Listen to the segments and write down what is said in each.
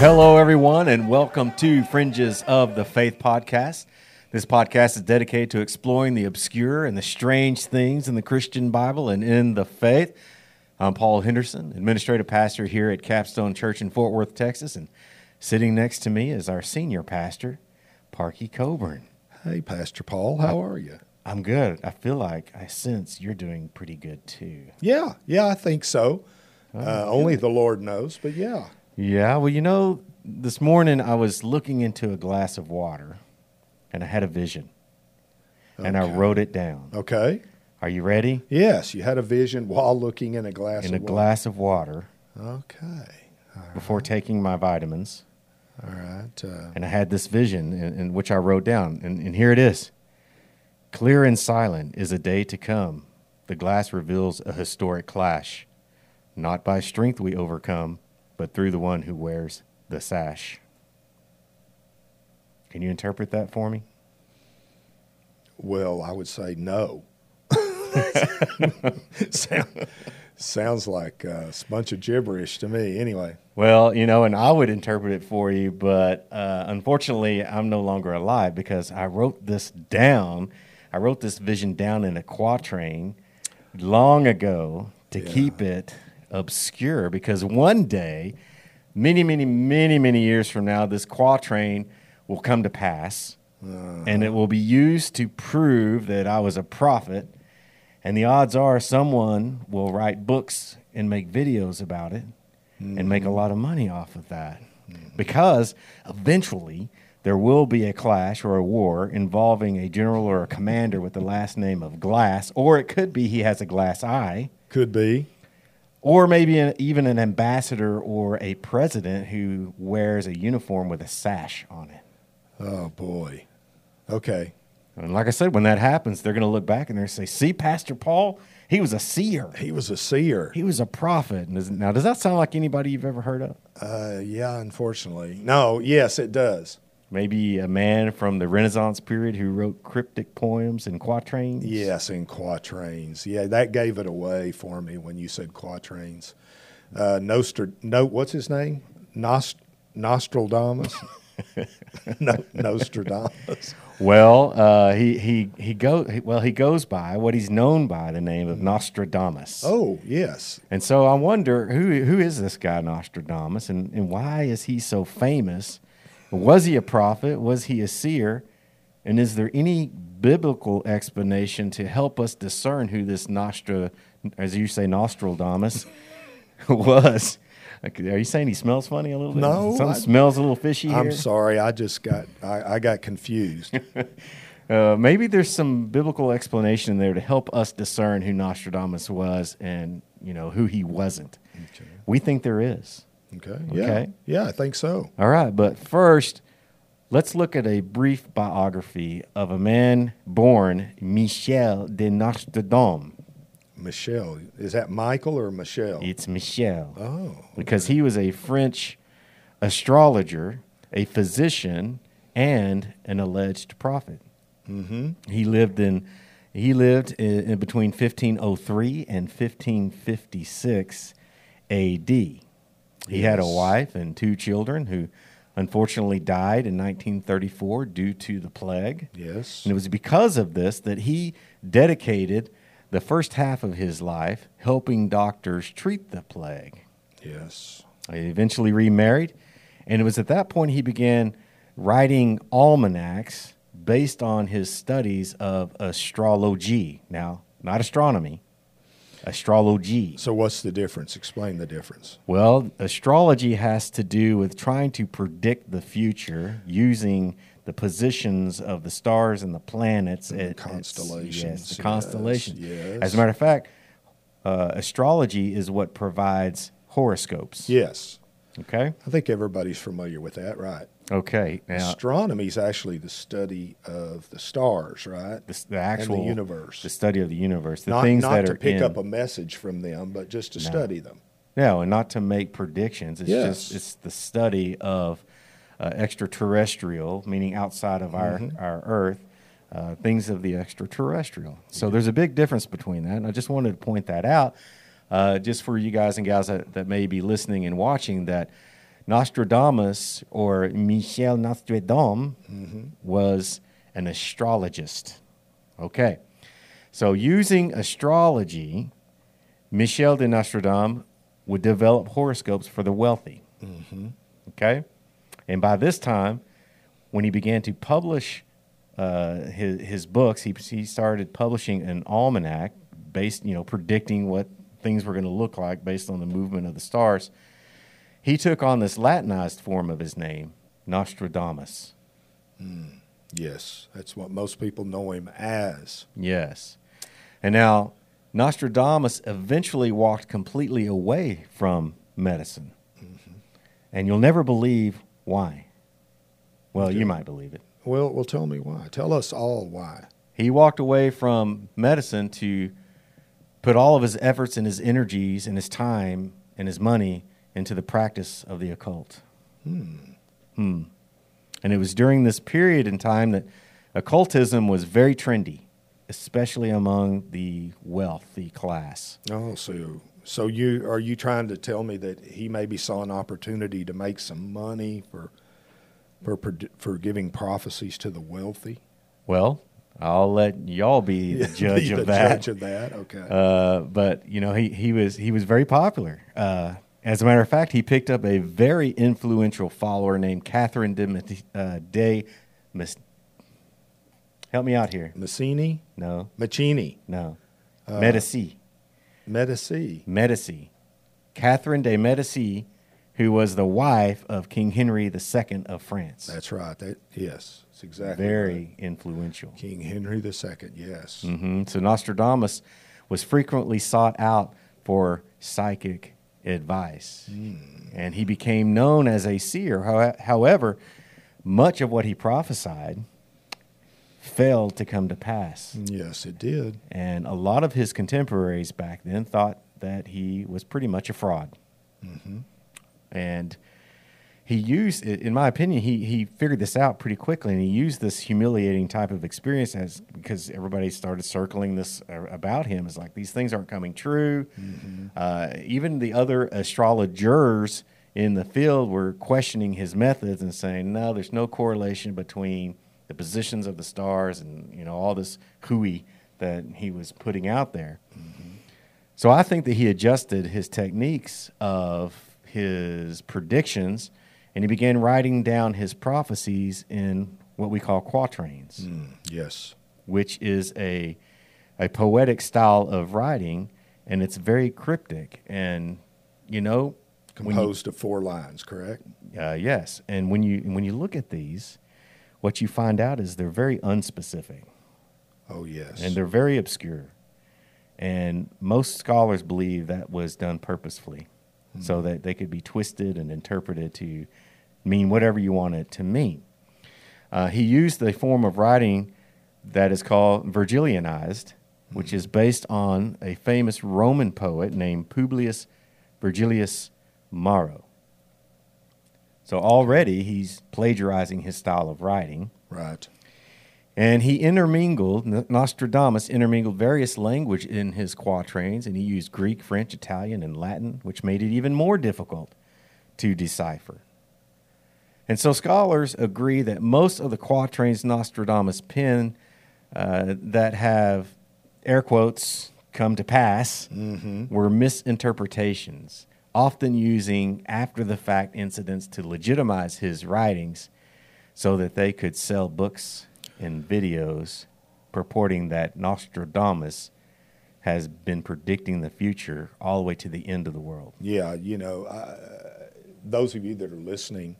hello, everyone, and welcome to Fringes of the Faith podcast. This podcast is dedicated to exploring the obscure and the strange things in the Christian Bible and in the faith. I'm Paul Henderson, administrative pastor here at Capstone Church in Fort Worth, Texas, and sitting next to me is our senior pastor, Parkey Coburn. Hey, Pastor Paul, how are you? I'm good. I feel like I sense you're doing pretty good too. Yeah, yeah, I think so. Uh, only the Lord knows, but yeah. Yeah, well, you know, this morning I was looking into a glass of water and I had a vision and I wrote it down. Okay. Are you ready? Yes, you had a vision while looking in a glass of water. In a water. glass of water Okay. before taking my vitamins. All right. Uh, And I had this vision in, in which I wrote down. And, and here it is Clear and silent is a day to come. The glass reveals a historic clash. Not by strength we overcome, but through the one who wears the sash. Can you interpret that for me? well, I would say no. Sound, sounds like a bunch of gibberish to me. Anyway. Well, you know, and I would interpret it for you, but uh, unfortunately, I'm no longer alive because I wrote this down. I wrote this vision down in a quatrain long ago to Yeah. keep it obscure because one day, many, many, many, many years from now, this quatrain will come to pass uh-huh. and it will be used to prove that I was a prophet. And the odds are someone will write books and make videos about it and make a mm-hmm. lot of money off of that. Mm-hmm. Because eventually there will be a clash or a war involving a general or a commander with the last name of Glass, or it could be he has a glass eye, Could be. Or maybe an, even an ambassador or a president who wears a uniform with a sash on it. Oh, boy. Okay. And like I said, when that happens, they're going to look back and they're going to say, "See, Pastor Paul, he was a seer. He was a seer. He was a prophet." Now, does that sound like anybody you've ever heard of? Uh, yeah, unfortunately. No, yes, it does. Maybe a man from the Renaissance period who wrote cryptic poems and quatrains. Yes, in quatrains. Yeah, that gave it away for me when you said quatrains. Uh, Nostr, no, what's his name? Nost, Nostradamus. no, Nostradamus. Well, uh, he he he go well. He goes by what he's known by the name of Nostradamus. Oh, yes. And so I wonder who who is this guy Nostradamus, and, and why is he so famous? Was he a prophet? Was he a seer? And is there any biblical explanation to help us discern who this Nostra, as you say, Nostradamus, was? Like, Are you saying he smells funny a little bit? No, something I- smells a little fishy I'm here. sorry. I just got, I, I got confused. Uh, maybe there's some biblical explanation there to help us discern who Nostradamus was and you know who he wasn't. We think there is. Okay. Yeah. Okay. Yeah, I think so. All right, but first, let's look at a brief biography of a man born Michel de Nostredame. Michel. Is that Michael or Michelle? It's Michel Oh. because he was a French astrologer, a physician, and an alleged prophet. Mm-hmm. He lived in he lived in, in between 1503 and 1556 A.D. He had a wife and two children who unfortunately died in 1934 due to the plague. Yes. And it was because of this that he dedicated the first half of his life helping doctors treat the plague. Yes. He eventually remarried, and it was at that point he began writing almanacs based on his studies of astrology. Now, not astronomy, astrology. So what's the difference? Explain the difference. Well, astrology has to do with trying to predict the future using the positions of the stars and the planets. And the It- constellations, Yes, the yes, constellation. yes. As a matter of fact, uh, astrology is what provides horoscopes. Yes. Okay. I think everybody's familiar with that, right? Okay. Now, Astronomy is actually the study of the stars, right? the, the actual and the universe. the study of the universe, the not things not that to are pick in, up a message from them, but just to study them. no, and not to make predictions. It's Yes. just it's the study of uh, extraterrestrial, meaning outside of our Mm-hmm. our Earth, uh, things of the extraterrestrial. So there's a big difference between that, and I just wanted to point that out, uh, just for you guys and gals that, that may be listening and watching that. Nostradamus or Michel Nostradamus was an astrologist. Okay. So, using astrology, Michel de Nostredame would develop horoscopes for the wealthy. Okay. And by this time, when he began to publish uh, his, his books, he, he started publishing an almanac based, you know, predicting what things were going to look like based on the movement of the stars. He took on this Latinized form of his name, Nostradamus. Hmm. Yes, that's what most people know him as. Yes. And now, Nostradamus eventually walked completely away from medicine. Mm-hmm. And you'll never believe why. Well, you might believe it. Well, well, tell me why. Tell us all why. He walked away from medicine to put all of his efforts and his energies and his time and his money into the practice of the occult. Hmm. And it was during this period in time that occultism was very trendy, especially among the wealthy class. Oh, so so you are you trying to tell me that he maybe saw an opportunity to make some money for for for giving prophecies to the wealthy? Well, I'll let y'all be the judge Be of that. Judge of that. Okay. Uh, but you know, he he was he was very popular. Uh, as a matter of fact, he picked up a very influential follower named Catherine de, uh, de Help me out here. Massini, No, Maccini, no. Uh, Medici, Medici. Medici, Catherine de Medici, who was the wife of King Henry II of France. That's right. That yes, it's exactly very right. influential. King Henry II. Yes. hmm So Nostradamus was frequently sought out for psychic advice, hmm. and he became known as a seer. However, much of what he prophesied failed to come to pass, Yes, it did. and a lot of his contemporaries back then thought that he was pretty much a fraud. Mm-hmm. And he used, in my opinion, he, he figured this out pretty quickly, and he used this humiliating type of experience as because everybody started circling this uh, about him. It's like these things aren't coming true. Uh, even the other astrologers in the field were questioning his methods and saying, "No, there's no correlation between the positions of the stars and you know all this hooey that he was putting out there." So I think that he adjusted his techniques of his predictions and he began writing down his prophecies in what we call quatrains, Mm, yes. which is a a poetic style of writing and it's very cryptic and you know when you- Composed of four lines, correct? uh, yes, and when you when you look at these, what you find out is they're very unspecific Oh, yes. and they're very obscure. And most scholars believe that was done purposefully, so that they could be twisted and interpreted to mean whatever you want it to mean. Uh, he used a form of writing that is called Virgilianized, which is based on a famous Roman poet named Publius Virgilius Maro. So already he's plagiarizing his style of writing. right. And he intermingled, Nostradamus intermingled various language in his quatrains, and he used Greek, French, Italian, and Latin, which made it even more difficult to decipher. And so scholars agree that most of the quatrains Nostradamus penned uh, that have air quotes come to pass were misinterpretations, often using after the fact incidents to legitimize his writings so that they could sell books and videos purporting that Nostradamus has been predicting the future all the way to the end of the world. Yeah, you know, uh, those of you that are listening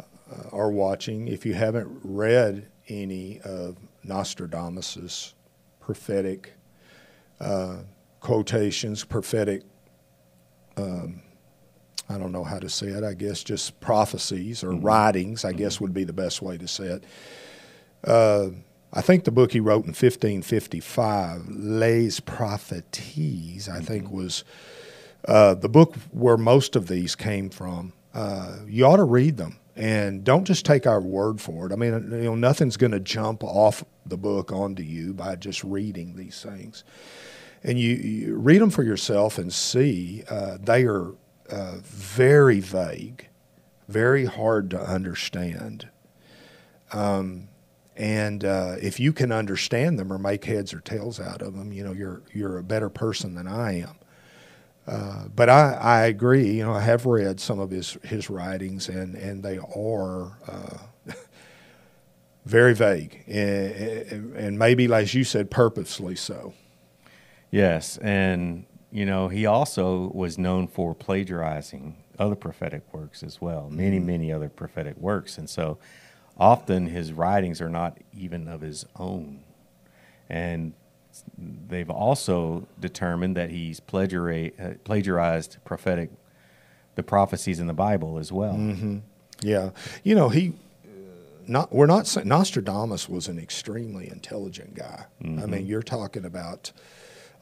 uh, or watching, if you haven't read any of Nostradamus's prophetic uh, quotations, prophetic, um, I don't know how to say it, I guess just prophecies or writings, I guess would be the best way to say it. Uh, I think the book he wrote in 1555, Les Prophéties, I think was uh, the book where most of these came from. Uh, you ought to read them and don't just take our word for it. I mean, you know, nothing's going to jump off the book onto you by just reading these things. And you, you read them for yourself and see uh, they are uh, very vague, very hard to understand. Um, and uh, if you can understand them or make heads or tails out of them, you know you're you're a better person than I am. Uh, but I, I agree. You know, I have read some of his his writings, and and they are uh, very vague, and, and maybe, as you said, purposely so. Yes, and you know he also was known for plagiarizing other prophetic works as well, many Mm-hmm. many other prophetic works, and so often his writings are not even of his own, and they've also determined that he's uh, plagiarized prophetic the prophecies in the Bible as well. Mm-hmm. Yeah, you know he. Not, we're not Nostradamus was an extremely intelligent guy. I mean, you're talking about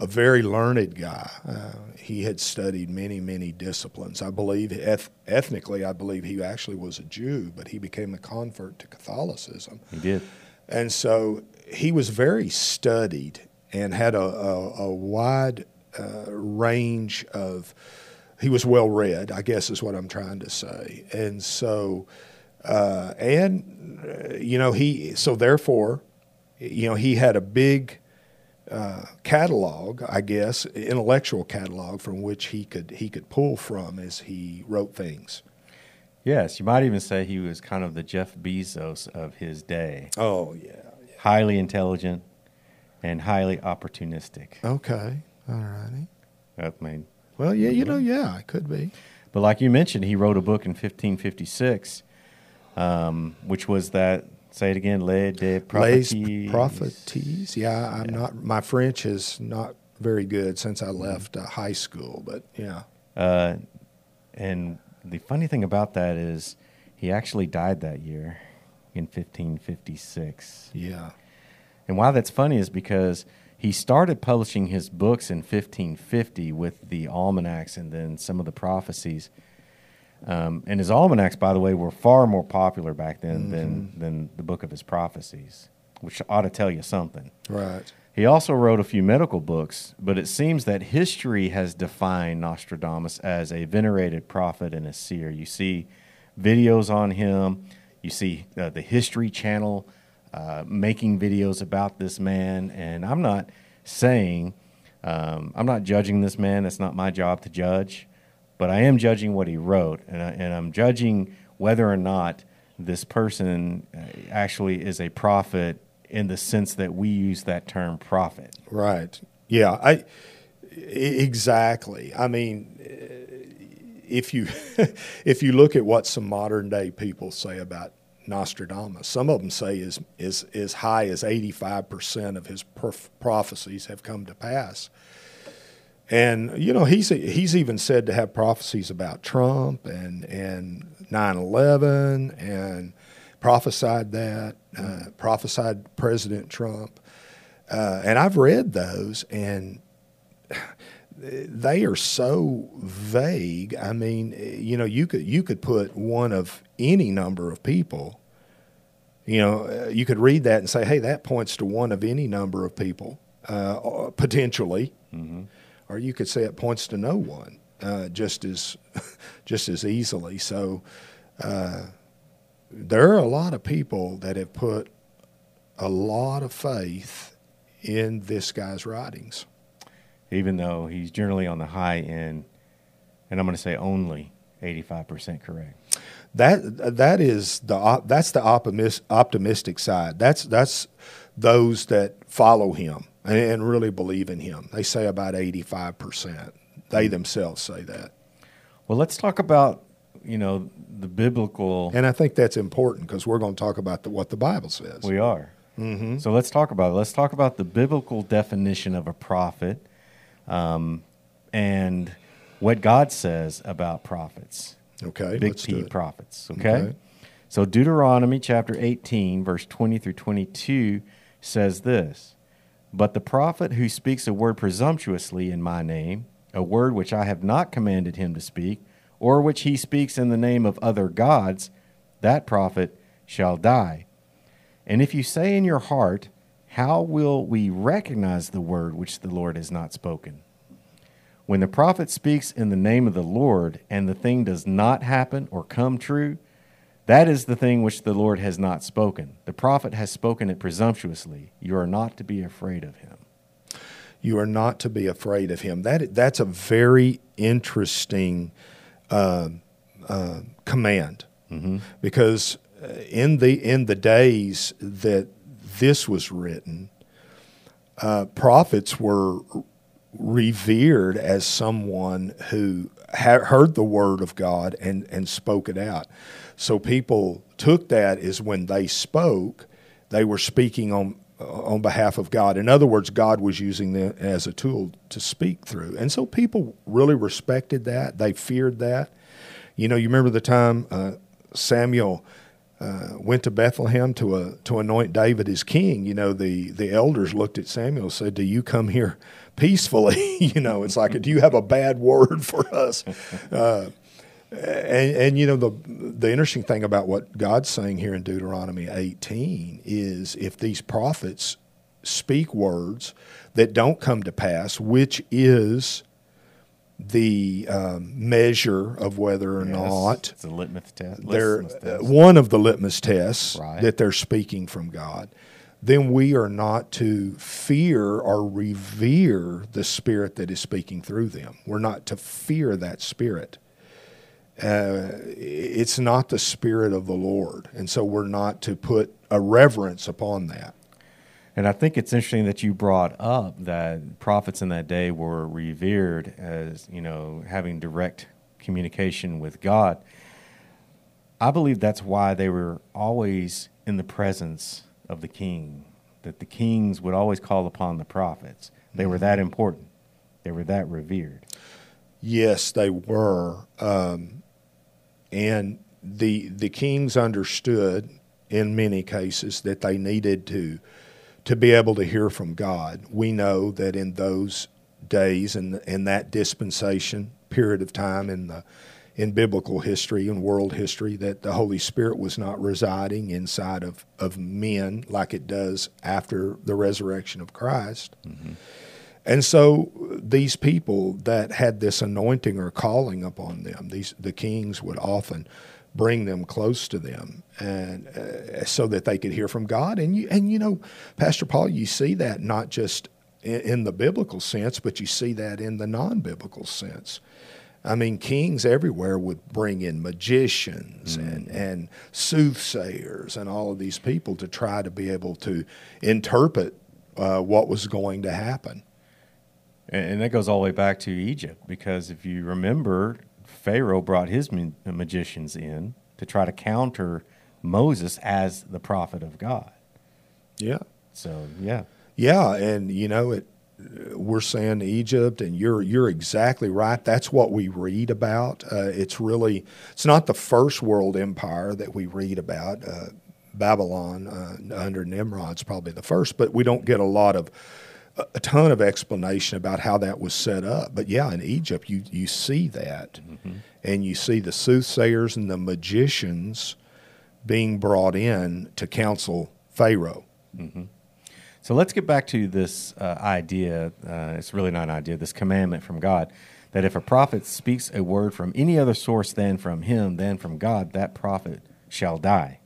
a very learned guy. Uh, he had studied many, many disciplines. I believe eth- ethnically, I believe he actually was a Jew, but he became a convert to Catholicism. He did. And so he was very studied and had a, a, a wide uh, range of, he was well read, I guess is what I'm trying to say. And so, uh, and, uh, you know, he, so therefore, you know, he had a big uh, catalog, I guess, intellectual catalog from which he could, he could pull from as he wrote things. Yes, you might even say he was kind of the Jeff Bezos of his day. Oh, yeah. Highly intelligent and highly opportunistic. Okay. All righty. I mean, Well, yeah, you know, yeah, it could be. but like you mentioned, he wrote a book in 1556, um, which was that. Say it again, Les de Les Prophéties. prophéties. Yeah, I'm not. My French is not very good since I left uh, high school, but yeah. Uh, and the funny thing about that is, he actually died that year in 1556. Yeah. And why that's funny is because he started publishing his books in 1550 with the almanacs and then some of the prophecies. Um, and his almanacs, by the way, were far more popular back then than, than the book of his prophecies, which ought to tell you something. Right. He also wrote a few medical books, but it seems that history has defined Nostradamus as a venerated prophet and a seer. You see videos on him, you see uh, the History Channel uh, making videos about this man, and I'm not saying, um, I'm not judging this man, it's not my job to judge, but I am judging what he wrote, and, I, and I'm judging whether or not this person uh, actually is a prophet in the sense that we use that term prophet. Right. Yeah. I exactly. I mean, eh, if you if you look at what some modern day people say about Nostradamus, some of them say is is as high as eighty five percent of his prophecies have come to pass. And you know he's he's even said to have prophecies about Trump and and 9/11 and prophesied that uh, prophesied President Trump. Uh, and I've read those, and they are so vague. I mean, you know, you could you could put one of any number of people. You know, uh, you could read that and say, "Hey, that points to one of any number of people, uh, potentially," or you could say it points to no one, uh, just as just as easily. So, uh, there are a lot of people that have put a lot of faith in this guy's writings. even though he's generally on the high end, and I'm going to say only 85% correct. That that is the that's the optimist, optimistic side. That's that's those that follow him and, and really believe in him. They say about eighty five percent. They themselves say that, Well, let's talk about, you know, the biblical. and I think that's important because we're going to talk about the, what the Bible says. We are. Mm-hmm. So let's talk about it. Let's talk about the biblical definition of a prophet um, and what God says about prophets. okay, Big let's do P prophets. Okay? Okay. So Deuteronomy chapter 18, verse 20 through 22 says this But the prophet who speaks a word presumptuously in my name, a word which I have not commanded him to speak, or which he speaks in the name of other gods, that prophet shall die. And if you say in your heart, How will we recognize the word which the Lord has not spoken? When the prophet speaks in the name of the Lord and the thing does not happen or come true, that is the thing which the Lord has not spoken. The prophet has spoken it presumptuously. You are not to be afraid of him. You are not to be afraid of him. That that's a very interesting uh, uh, command Mm-hmm. because uh, in the in the days that this was written, uh, prophets were revered as someone who ha- heard the word of God and and spoke it out. So people took that as when they spoke, they were speaking on on behalf of God. In other words, God was using them as a tool to speak through, and so people really respected that. They feared that. You know, you remember the time uh, Samuel uh, went to Bethlehem to uh, to anoint David as king. You know, the the elders looked at Samuel and said, "Do you come here peacefully?" you know, it's like, "Do you have a bad word for us?" And, and you know the the interesting thing about what God's saying here in Deuteronomy 18 is if these prophets speak words that don't come to pass, which is the um, measure of whether or Yes, not it's a litmus test. they're uh, one of the litmus tests Right. that they're speaking from God, then we are not to fear or revere the spirit that is speaking through them. We're not to fear that spirit. Uh, it's not the spirit of the Lord, and so we're not to put a reverence upon that. And I think it's interesting that you brought up that prophets in that day were revered as, you know, having direct communication with God. I believe that's why they were always in the presence of the king, that the kings would always call upon the prophets. They were that important, they were that revered. Yes, they were, um, and the the kings understood in many cases that they needed to to be able to hear from God. We know that in those days and in, in that dispensation period of time in the in biblical history and world history that the Holy Spirit was not residing inside of, of men like it does after the resurrection of Christ. Mm-hmm. And so these people that had this anointing or calling upon them, these the kings would often bring them close to them, and uh, so that they could hear from God. And you and you know, Pastor Paul, you see that not just in, in the biblical sense, but you see that in the non-biblical sense. I mean, kings everywhere would bring in magicians and, and soothsayers and all of these people to try to be able to interpret uh, what was going to happen. And, and that goes all the way back to Egypt, because if you remember, Pharaoh brought his ma- magicians in to try to counter Moses as the prophet of God. Yeah. So, yeah. Yeah, and you know it. We're saying Egypt, and you're you're exactly right. That's what we read about. Uh, it's really it's not the first world empire that we read about. Uh, Babylon uh, under Nimrod's probably the first, but we don't get a lot of a- ton of explanation about how that was set up. But yeah, in Egypt, you you see that, and you see the soothsayers and the magicians being brought in to counsel Pharaoh. So let's get back to this uh, idea. Uh, it's really not an idea, this commandment from God that if a prophet speaks a word from any other source than from him, than from God, that prophet shall die.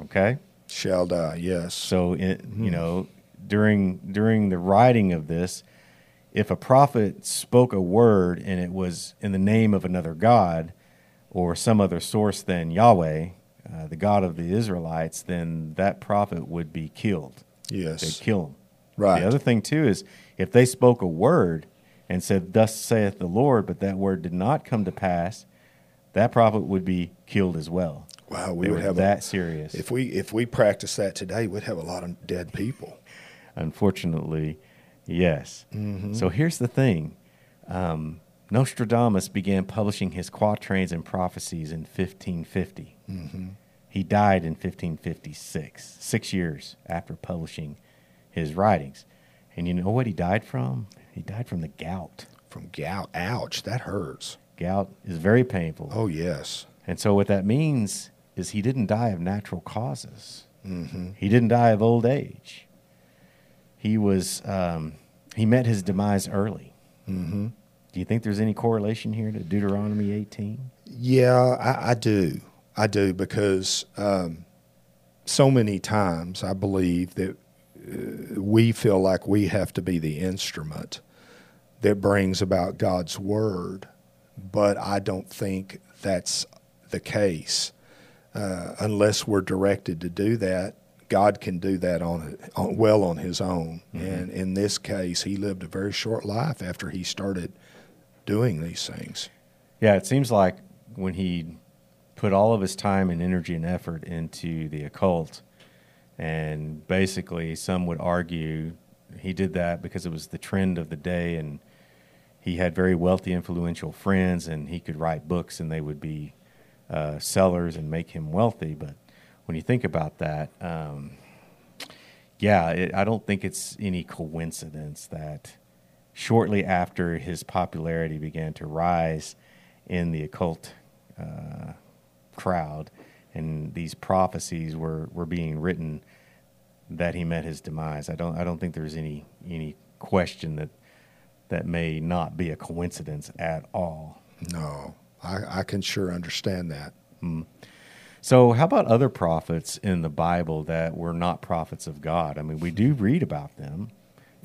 Okay? Shall die, yes. So, it, you know, during during the writing of this, if a prophet spoke a word and it was in the name of another god or some other source than Yahweh, uh, the God of the Israelites, then that prophet would be killed. Yes, they'd kill him. Right. The other thing too is if they spoke a word and said, "Thus saith the Lord," but that word did not come to pass, that prophet would be killed as well. Wow, we they would have that a, serious. if we if we practice that today, we'd have a lot of dead people. Unfortunately, yes. Mm-hmm. So here's the thing um, Nostradamus began publishing his quatrains and prophecies in 1550. Mm-hmm. He died in 1556, six years after publishing his writings. And you know what he died from? He died from the gout. From gout, ouch, that hurts. Gout is very painful. Oh yes, And so what that means is he didn't die of natural causes. hmm He didn't die of old age. He was um, he met his demise early. hmm Do you think there's any correlation here to Deuteronomy 18? Yeah, I, I do. I do because um, so many times I believe that uh, we feel like we have to be the instrument that brings about God's word, but I don't think that's the case uh, unless we're directed to do that. God can do that on, on well on His own, mm-hmm. and in this case, He lived a very short life after He started doing these things. Yeah, it seems like when He put all of His time and energy and effort into the occult, and basically, some would argue He did that because it was the trend of the day, and he had very wealthy, influential friends, and he could write books, and they would be uh, sellers and make him wealthy. But when you think about that, um, yeah, it, I don't think it's any coincidence that shortly after his popularity began to rise in the occult uh, crowd, and these prophecies were, were being written, that he met his demise. I don't I don't think there's any any question that that may not be a coincidence at all. No, I, I can sure understand that. Mm. So, how about other prophets in the Bible that were not prophets of God? I mean, we do read about them.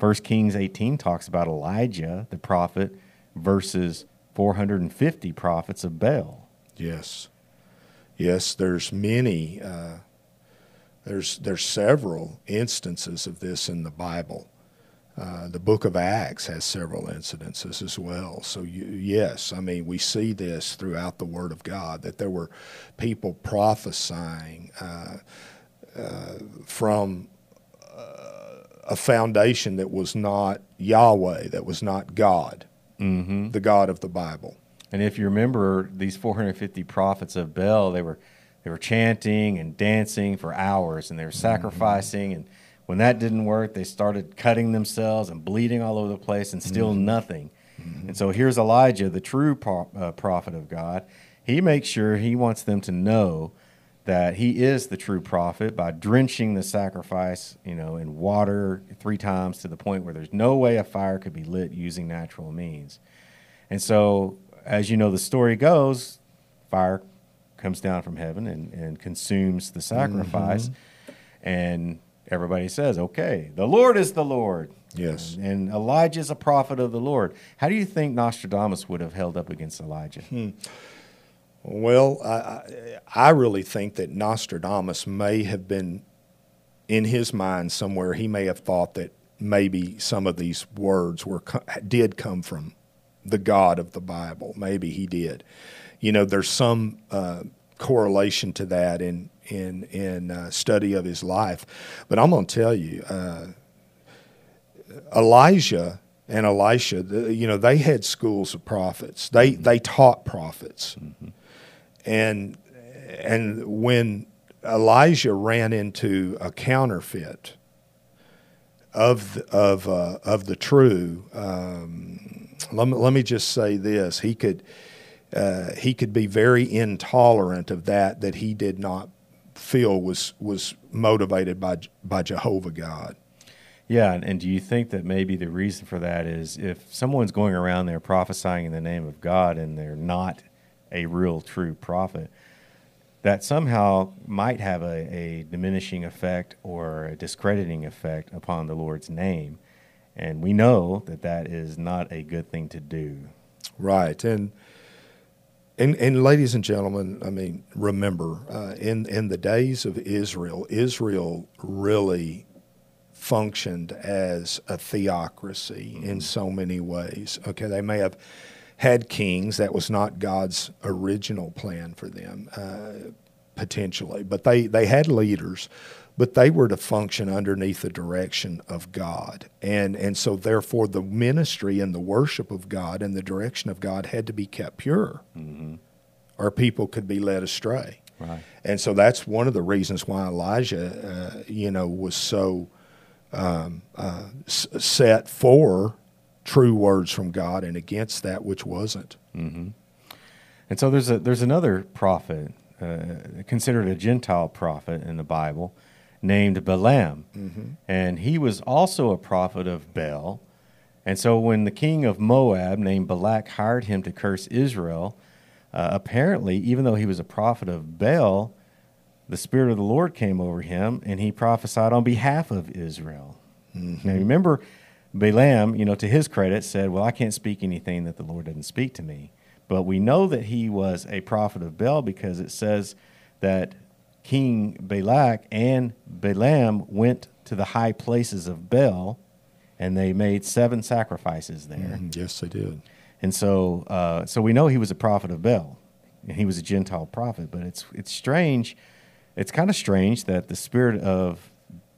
First Kings 18 talks about Elijah, the prophet, versus 450 prophets of Baal. Yes, yes. There's many. Uh, there's there's several instances of this in the Bible. Uh, the book of Acts has several incidences as well. So, you, yes, I mean, we see this throughout the Word of God that there were people prophesying uh, uh, from uh, a foundation that was not Yahweh, that was not God, mm-hmm. the God of the Bible. And if you remember these 450 prophets of Baal, they were they were chanting and dancing for hours, and they were mm-hmm. sacrificing mm-hmm. and when that didn't work, they started cutting themselves and bleeding all over the place and still mm-hmm. nothing. Mm-hmm. And so here's Elijah, the true pro- uh, prophet of God. He makes sure he wants them to know that he is the true prophet by drenching the sacrifice, you know, in water three times to the point where there's no way a fire could be lit using natural means. And so, as you know, the story goes, fire comes down from heaven and, and consumes the sacrifice. Mm-hmm. And everybody says, okay, the Lord is the Lord. Yes. And, and Elijah is a prophet of the Lord. How do you think Nostradamus would have held up against Elijah? Hmm. Well, I, I really think that Nostradamus may have been in his mind somewhere. He may have thought that maybe some of these words were did come from the God of the Bible. Maybe he did. You know, there's some uh, correlation to that in in in uh, study of his life. But I'm going to tell you, uh, Elijah and Elisha, you know, they had schools of prophets. They mm-hmm. they taught prophets, mm-hmm. and and when Elijah ran into a counterfeit of of uh, of the true. Um, let me, let me just say this: he could uh, he could be very intolerant of that that he did not feel was was motivated by by Jehovah God. Yeah, and, and do you think that maybe the reason for that is if someone's going around there prophesying in the name of God and they're not a real true prophet, that somehow might have a, a diminishing effect or a discrediting effect upon the Lord's name. And we know that that is not a good thing to do. Right. And and, and ladies and gentlemen, I mean, remember, uh, in in the days of Israel, Israel really functioned as a theocracy mm-hmm. in so many ways. Okay, they may have had kings. That was not God's original plan for them, uh, potentially, but they they had leaders but they were to function underneath the direction of God. And, and so, therefore, the ministry and the worship of God and the direction of God had to be kept pure, mm-hmm. or people could be led astray. Right. And so that's one of the reasons why Elijah, uh, you know, was so um, uh, set for true words from God and against that which wasn't. Mm-hmm. And so there's a there's another prophet uh, considered a Gentile prophet in the Bible named Balaam. Mm-hmm. And he was also a prophet of Baal. And so when the king of Moab, named Balak, hired him to curse Israel, uh, apparently, even though he was a prophet of Baal, the Spirit of the Lord came over him and he prophesied on behalf of Israel. Mm-hmm. Now, remember, Balaam, you know, to his credit, said, Well, I can't speak anything that the Lord doesn't speak to me. But we know that he was a prophet of Baal because it says that King Balak and Balaam went to the high places of Baal and they made seven sacrifices there. Mm, yes, they did. And so, uh, so we know he was a prophet of Baal, and he was a Gentile prophet. But it's it's strange. It's kind of strange that the spirit of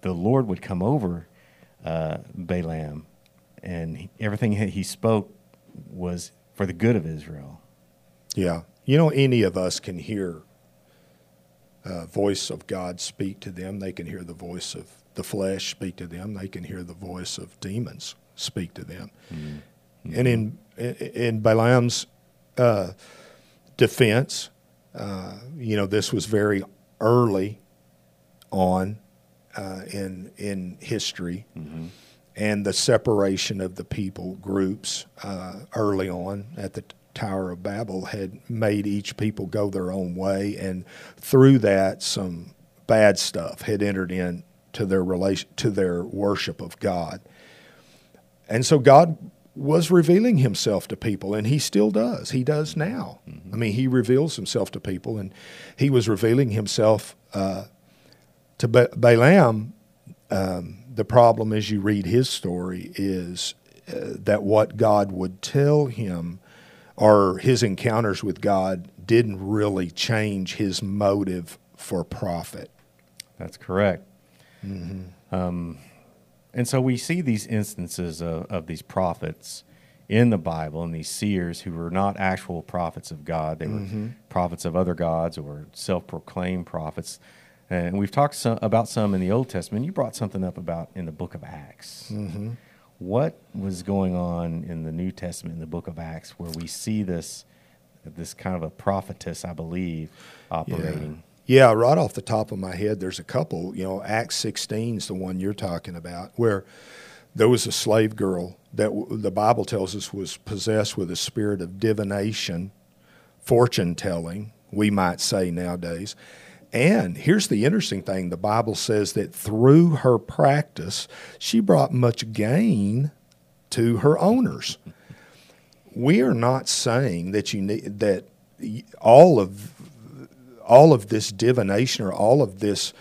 the Lord would come over uh, Balaam, and he, everything he spoke was for the good of Israel. Yeah, you know, any of us can hear uh, voice of God speak to them. They can hear the voice of the flesh speak to them. They can hear the voice of demons speak to them. Mm-hmm. And in in Balaam's uh, defense, uh, you know, this was very early on uh, in in history, mm-hmm. and the separation of the people groups uh, early on at the Tower of Babel had made each people go their own way, and through that, some bad stuff had entered in to their relation to their worship of God. And so God was revealing himself to people, and he still does. He does now. Mm-hmm. I mean, he reveals himself to people, and he was revealing himself uh, to ba- Balaam. Um, the problem, as you read his story, is uh, that what God would tell him or his encounters with God didn't really change his motive for profit. That's correct. Mm-hmm. Um, and so we see these instances of, of these prophets in the Bible and these seers who were not actual prophets of God. They were mm-hmm. prophets of other gods or self proclaimed prophets. And we've talked some, about some in the Old Testament. You brought something up about in the book of Acts. Mm-hmm. What was going on in the New Testament in the book of Acts where we see this, this kind of a prophetess, I believe, operating? Yeah. Yeah, right off the top of my head, there's a couple. You know, Acts 16 is the one you're talking about, where there was a slave girl that the Bible tells us was possessed with a spirit of divination, fortune telling, we might say nowadays. And here's the interesting thing the Bible says that through her practice, she brought much gain to her owners. We are not saying that you need that all of all of this divination or all of this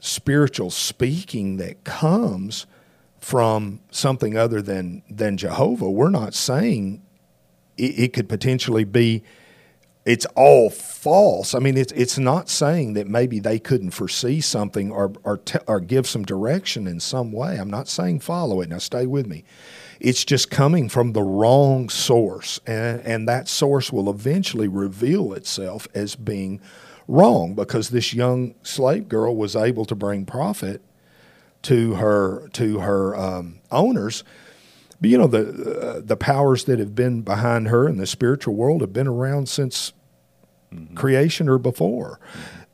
spiritual speaking that comes from something other than than Jehovah. We're not saying it, it could potentially be it's all false. I mean, it's it's not saying that maybe they couldn't foresee something or or, te- or give some direction in some way. I'm not saying follow it. Now, stay with me. It's just coming from the wrong source, and, and that source will eventually reveal itself as being wrong because this young slave girl was able to bring profit to her to her um, owners. But you know the uh, the powers that have been behind her in the spiritual world have been around since mm-hmm. creation or before.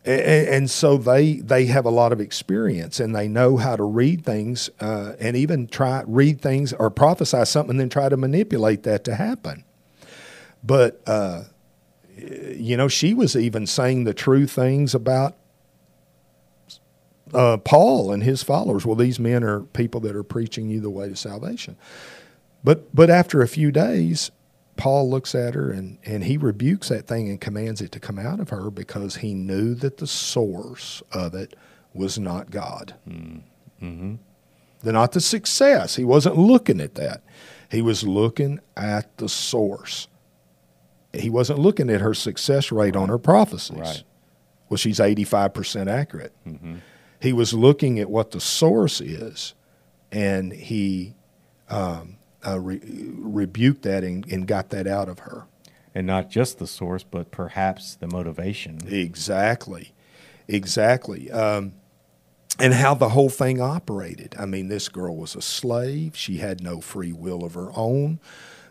And, and, so they they have a lot of experience and they know how to read things uh, and even try read things or prophesy something and then try to manipulate that to happen. But uh, you know, she was even saying the true things about uh, Paul and his followers. Well, these men are people that are preaching you the way to salvation. But but after a few days, Paul looks at her and, and he rebukes that thing and commands it to come out of her because he knew that the source of it was not God. Mm-hmm. not the success. He wasn't looking at that. He was looking at the source he wasn't looking at her success rate on her prophecies. Right. Well, she's 85% accurate. Mm-hmm. He was looking at what the source is, and he um, uh, re- rebuked that and, and, got that out of her. And not just the source, but perhaps the motivation. Exactly. Exactly. Um, and how the whole thing operated. I mean, this girl was a slave, she had no free will of her own.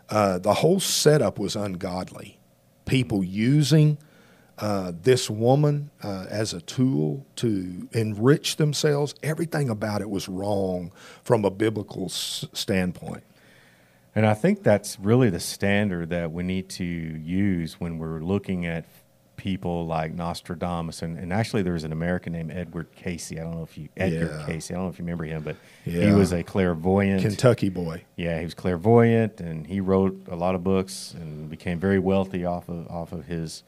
Uh, the whole setup was ungodly. People using uh, this woman uh, as a tool to enrich themselves, everything about it was wrong from a biblical s- standpoint. And I think that's really the standard that we need to use when we're looking at people like Nostradamus. And, and actually, there was an American named Edward Cayce. I don't know if you, Edgar Yeah. Cayce, I don't know if you remember him, but he was a clairvoyant. Kentucky boy. Yeah, he was clairvoyant, and he wrote a lot of books and became very wealthy off of off of his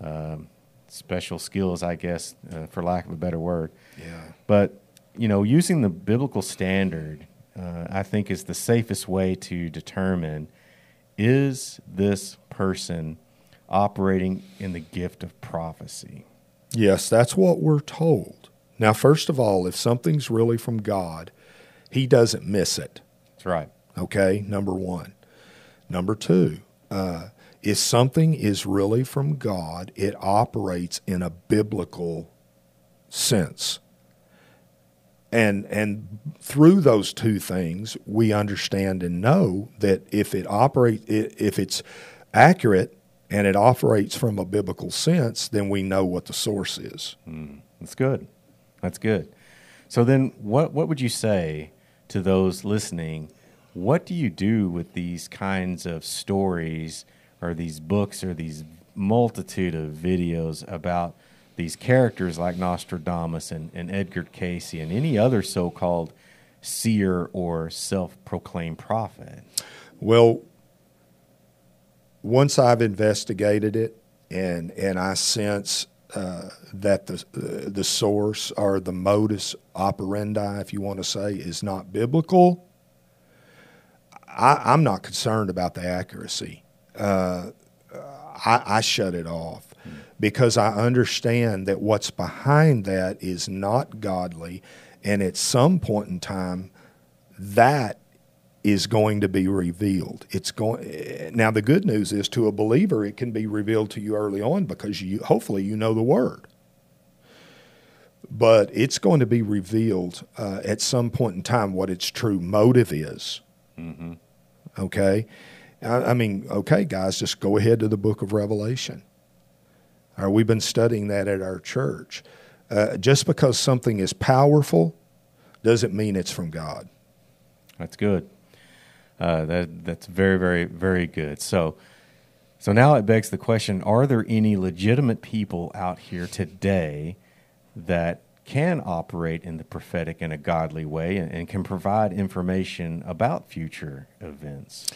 um, special skills, I guess, uh, for lack of a better word. Yeah. But you know, using the biblical standard, uh, I think is the safest way to determine is this person operating in the gift of prophecy. Yes, that's what we're told. Now, first of all, if something's really from God, He doesn't miss it. That's right. Okay, number one. Number two, uh, if something is really from God, it operates in a biblical sense. And and through those two things, we understand and know that if it operates, if it's accurate and it operates from a biblical sense, then we know what the source is. Hmm. That's good. That's good. So then, what what would you say to those listening? What do you do with these kinds of stories, or these books, or these multitude of videos about these characters like Nostradamus and, and Edgar Cayce and any other so-called seer or self-proclaimed prophet? Well, once I've investigated it and and I sense uh, that the uh, the source or the modus operandi, if you want to say, is not biblical, I, I'm not concerned about the accuracy. Uh, I, I shut it off because I understand that what's behind that is not godly, and at some point in time, that is going to be revealed. It's going now. The good news is to a believer, it can be revealed to you early on because you hopefully you know the word. But it's going to be revealed uh, at some point in time what its true motive is. Okay, I, I mean, okay, guys, just go ahead to the Book of Revelation. Or we've been studying that at our church. Uh, just because something is powerful doesn't mean it's from God. That's good. Uh, that that's very very very good. So so now it begs the question: Are there any legitimate people out here today that can operate in the prophetic in a godly way and, and can provide information about future events?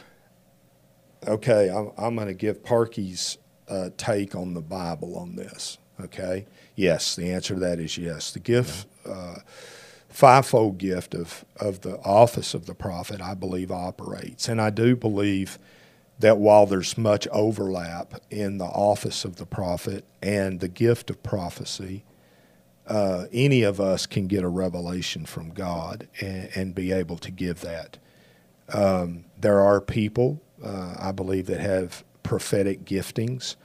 Okay, I'm, I'm going to give Parkey's uh, take on the Bible on this. Okay, yes, the answer to that is yes. The gift, uh, fivefold gift of of the office of the prophet, I believe operates, and I do believe that while there's much overlap in the office of the prophet and the gift of prophecy, uh, any of us can get a revelation from God and, and be able to give that. Um, there are people, uh, I believe, that have prophetic giftings.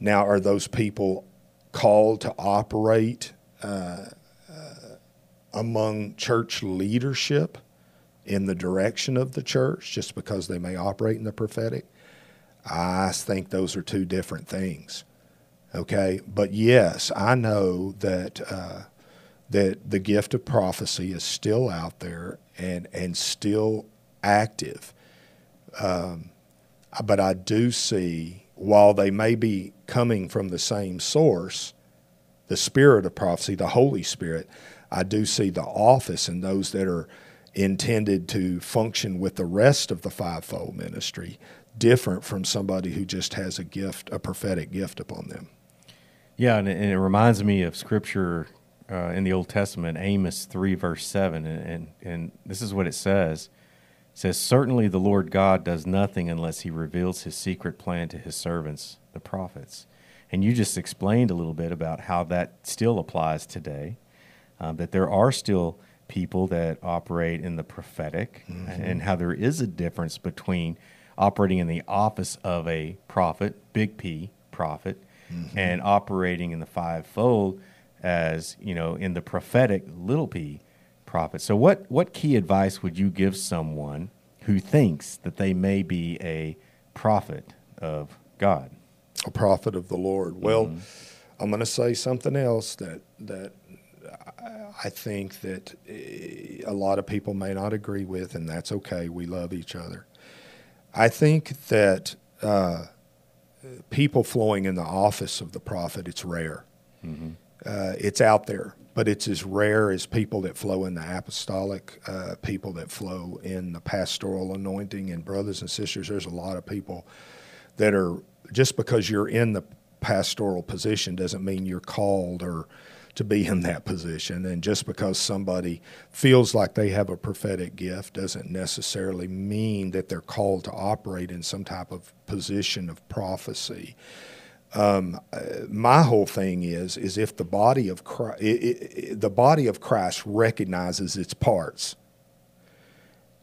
Now, are those people called to operate uh, uh, among church leadership in the direction of the church just because they may operate in the prophetic? I think those are two different things. Okay, but yes, I know that uh, that the gift of prophecy is still out there and and still active. Um, but I do see, while they may be coming from the same source, the spirit of prophecy, the Holy Spirit, I do see the office and those that are intended to function with the rest of the fivefold ministry different from somebody who just has a gift, a prophetic gift upon them. Yeah, and it, reminds me of scripture uh, in the Old Testament, Amos three verse seven, and, and and this is what it says. Says, "Certainly the Lord God does nothing unless He reveals His secret plan to His servants, the prophets." And you just explained a little bit about how that still applies today. Um, that there are still people that operate in the prophetic, and how there is a difference between operating in the office of a prophet, big P prophet, and operating in the fivefold as you know in the prophetic little p prophet. So what what key advice would you give someone who thinks that they may be a prophet of God? a prophet of the Lord. Well, I'm going to say something else that that I- think that eh, a lot of people may not agree with, and that's okay. We love each other. I think that uh, people flowing in the office of the prophet, it's rare. Uh, it's out there, but it's as rare as people that flow in the apostolic, uh, people that flow in the pastoral anointing. And brothers and sisters, there's a lot of people that are just because you're in the pastoral position doesn't mean you're called or to be in that position. And just because somebody feels like they have a prophetic gift doesn't necessarily mean that they're called to operate in some type of position of prophecy. Um, my whole thing is is if the body of Christ, it, it, the body of Christ recognizes its parts,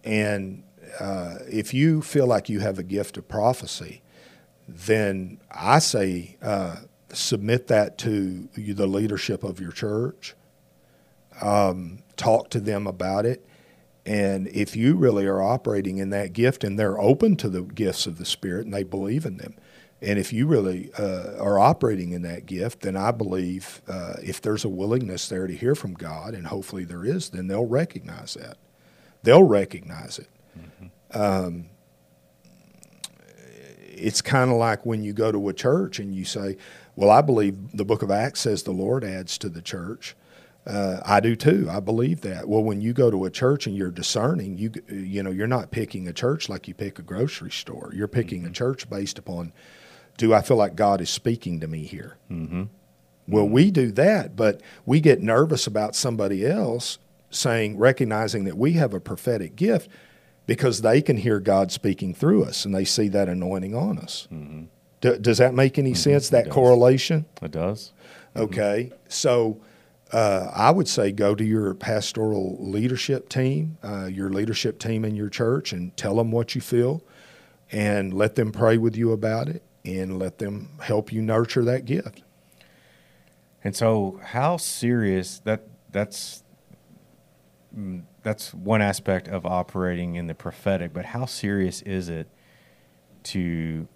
and uh, if you feel like you have a gift of prophecy, then I say uh, submit that to the leadership of your church. Um, talk to them about it. And if you really are operating in that gift and they're open to the gifts of the Spirit and they believe in them, and if you really uh, are operating in that gift, then I believe uh, if there's a willingness there to hear from God, and hopefully there is, then they'll recognize that. They'll recognize it. Mm-hmm. Um, it's kind of like when you go to a church and you say, Well, I believe the book of Acts says the Lord adds to the church. Uh, I do too. I believe that. Well, when you go to a church and you're discerning, you you know you're not picking a church like you pick a grocery store. You're picking mm-hmm. a church based upon, do I feel like God is speaking to me here? Mm-hmm. Well, we do that, but we get nervous about somebody else saying, recognizing that we have a prophetic gift because they can hear God speaking through us and they see that anointing on us. Mm-hmm. D- does that make any mm-hmm. sense? That it correlation? It does. Okay, so uh, I would say go to your pastoral leadership team, uh, your leadership team in your church, and tell them what you feel, and let them pray with you about it, and let them help you nurture that gift. And so, how serious that that's mm, that's one aspect of operating in the prophetic, but how serious is it to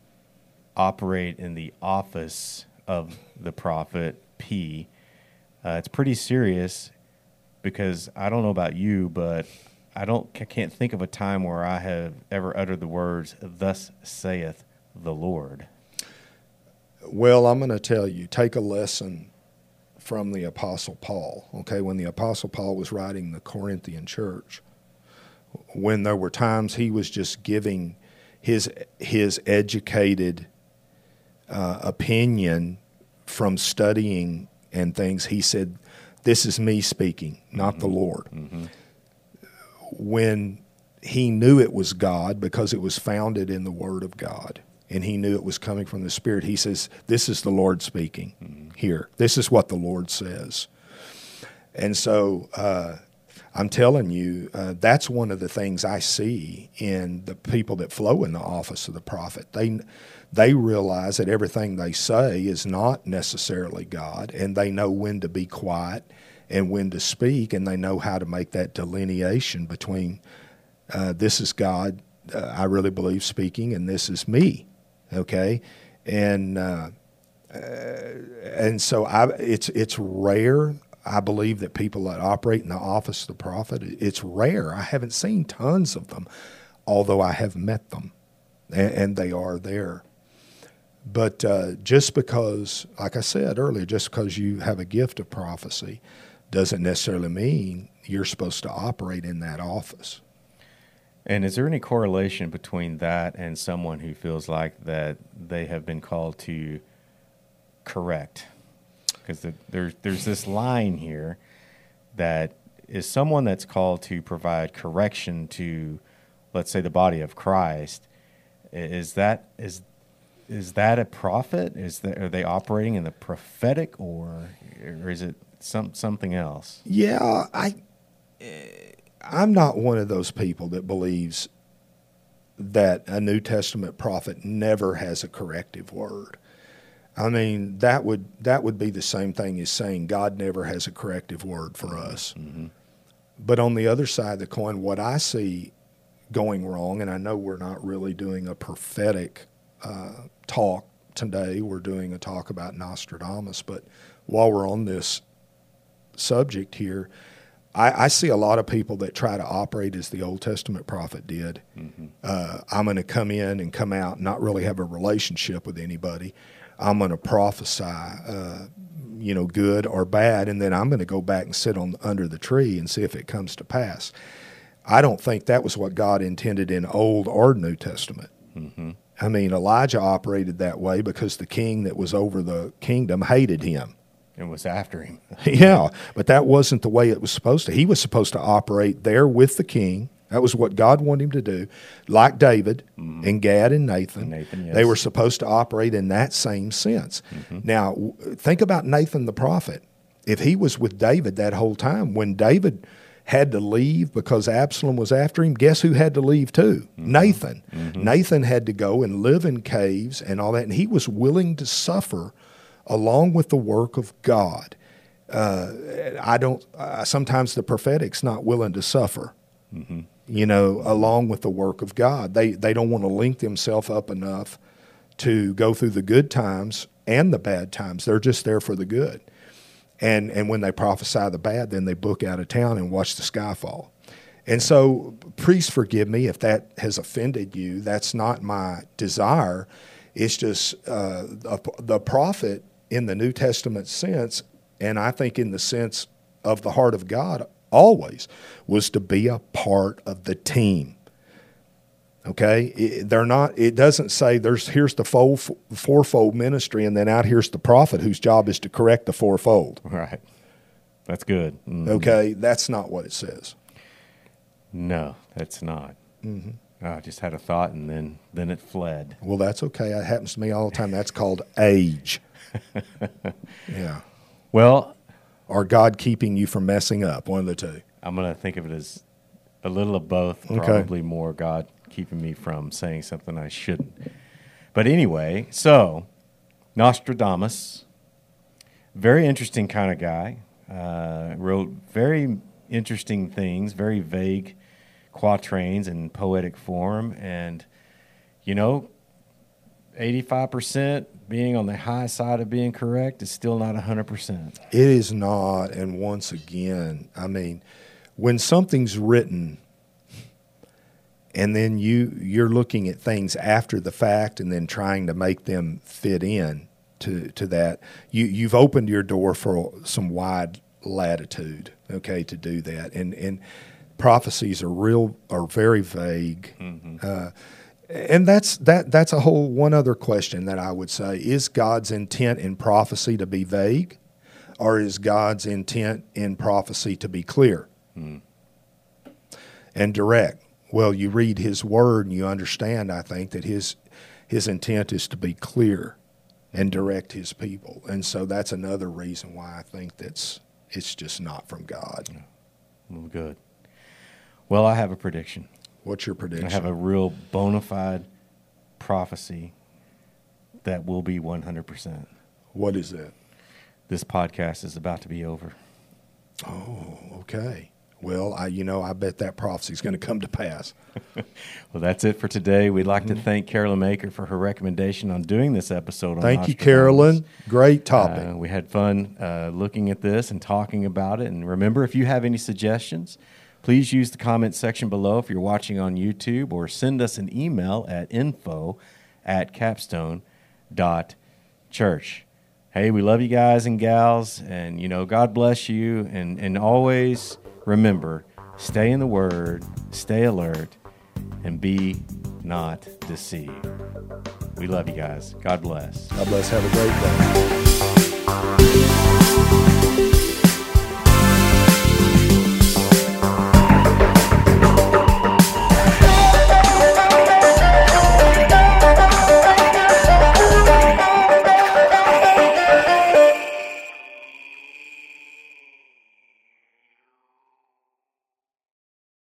operate in the office of the prophet P? Uh, it's pretty serious because I don't know about you, but I don't I can't think of a time where I have ever uttered the words "Thus saith the Lord." Well, I'm going to tell you. Take a lesson from the Apostle Paul. Okay, when the Apostle Paul was writing the Corinthian church, when there were times he was just giving his his educated uh, opinion from studying and things, he said, "This is me speaking, not mm-hmm. the Lord." Mm-hmm. When he knew it was God because it was founded in the Word of God and he knew it was coming from the Spirit. He says, This is the Lord speaking mm-hmm. here. This is what the Lord says. And so uh, I'm telling you, uh, that's one of the things I see in the people that flow in the office of the prophet. They, they realize that everything they say is not necessarily God, and they know when to be quiet and when to speak, and they know how to make that delineation between uh, this is God, uh, I really believe, speaking, and this is me okay, and uh, uh, and so I, it's it's rare. I believe that people that operate in the office of the prophet, it's rare. I haven't seen tons of them, although I have met them, and, and they are there. But uh, just because, like I said earlier, just because you have a gift of prophecy doesn't necessarily mean you're supposed to operate in that office. And is there any correlation between that and someone who feels like that they have been called to correct? Because the, there's there's this line here that is someone that's called to provide correction to, let's say, the body of Christ. Is that is is that a prophet? Is that are they operating in the prophetic, or or is it some something else? Yeah, I. Uh I'm not one of those people that believes that a New Testament prophet never has a corrective word. I mean, that would that would be the same thing as saying God never has a corrective word for us. Mm-hmm. But on the other side of the coin, what I see going wrong, and I know we're not really doing a prophetic uh, talk today. We're doing a talk about Nostradamus, but while we're on this subject here, I, I see a lot of people that try to operate as the Old Testament prophet did. Uh, I'm going to come in and come out, and not really have a relationship with anybody. I'm going to prophesy, uh, you know, good or bad, and then I'm going to go back and sit on under the tree and see if it comes to pass. I don't think that was what God intended in Old or New Testament. I mean, Elijah operated that way because the king that was over the kingdom hated him. And was after him. Yeah, but that wasn't the way it was supposed to. He was supposed to operate there with the king. That was what God wanted him to do, like David and Gad and Nathan. And Nathan, They yes. Mm-hmm. were supposed to operate in that same sense. Now, think about Nathan the prophet. If he was with David that whole time, when David had to leave because Absalom was after him, guess who had to leave too? Mm-hmm. Nathan. Nathan had to go and live in caves and all that, and he was willing to suffer along with the work of God. Uh, I don't. Uh, sometimes the prophetic's not willing to suffer. You know, along with the work of God, they they don't want to link themselves up enough to go through the good times and the bad times. They're just there for the good. And and when they prophesy the bad, then they book out of town and watch the sky fall. And so, please forgive me if that has offended you. That's not my desire. It's just uh, the, the prophet in the New Testament sense, and I think in the sense of the heart of God always, was to be a part of the team. Okay, It- they're not. It doesn't say there's here's the fold, fourfold ministry, and then out here's the prophet whose job is to correct the fourfold. Right. That's good. Mm. Okay, that's not what it says. No, that's not. Mm-hmm. I just had a thought and then then it fled. Well, that's okay. It happens to me all the time. That's called age. yeah, Well, or God keeping you from messing up. One of the two. I'm going to think of it as a little of both, Okay. probably more God keeping me from saying something I shouldn't. But anyway, so Nostradamus, very interesting kind of guy, uh, wrote very interesting things, very vague quatrains in poetic form. And, you know, 85% being on the high side of being correct is still not 100%. It is not. And once again, I mean, when something's written and then you you're looking at things after the fact and then trying to make them fit in to, to that, you, you've opened your door for some wide latitude, okay, to do that. And and prophecies are real are very vague. Uh, and that's that that's a whole one other question that I would say. Is God's intent in prophecy to be vague or is God's intent in prophecy to be clear? Hmm. And direct. Well you read his word and you understand I think that his his intent is to be clear and direct his people. And so that's another reason why I think that's it's just not from God. Well, good. Well, I have a prediction. What's your prediction I have a real bona fide prophecy that will be 100%. what is that This podcast is about to be over. Oh, okay. Well, I you know I bet that prophecy is going to come to pass. Well, that's it for today. We'd like to thank Carolyn Maker for her recommendation on doing this episode. On Thank you, Carolyn. Great topic. Uh, we had fun uh, looking at this and talking about it. And remember, if you have any suggestions, please use the comment section below if you're watching on YouTube or send us an email at info at capstone dot church. Hey, we love you guys and gals, and you know, God bless you. And, and always remember stay in the Word, stay alert, and be not deceived. We love you guys. God bless. God bless. Have a great day.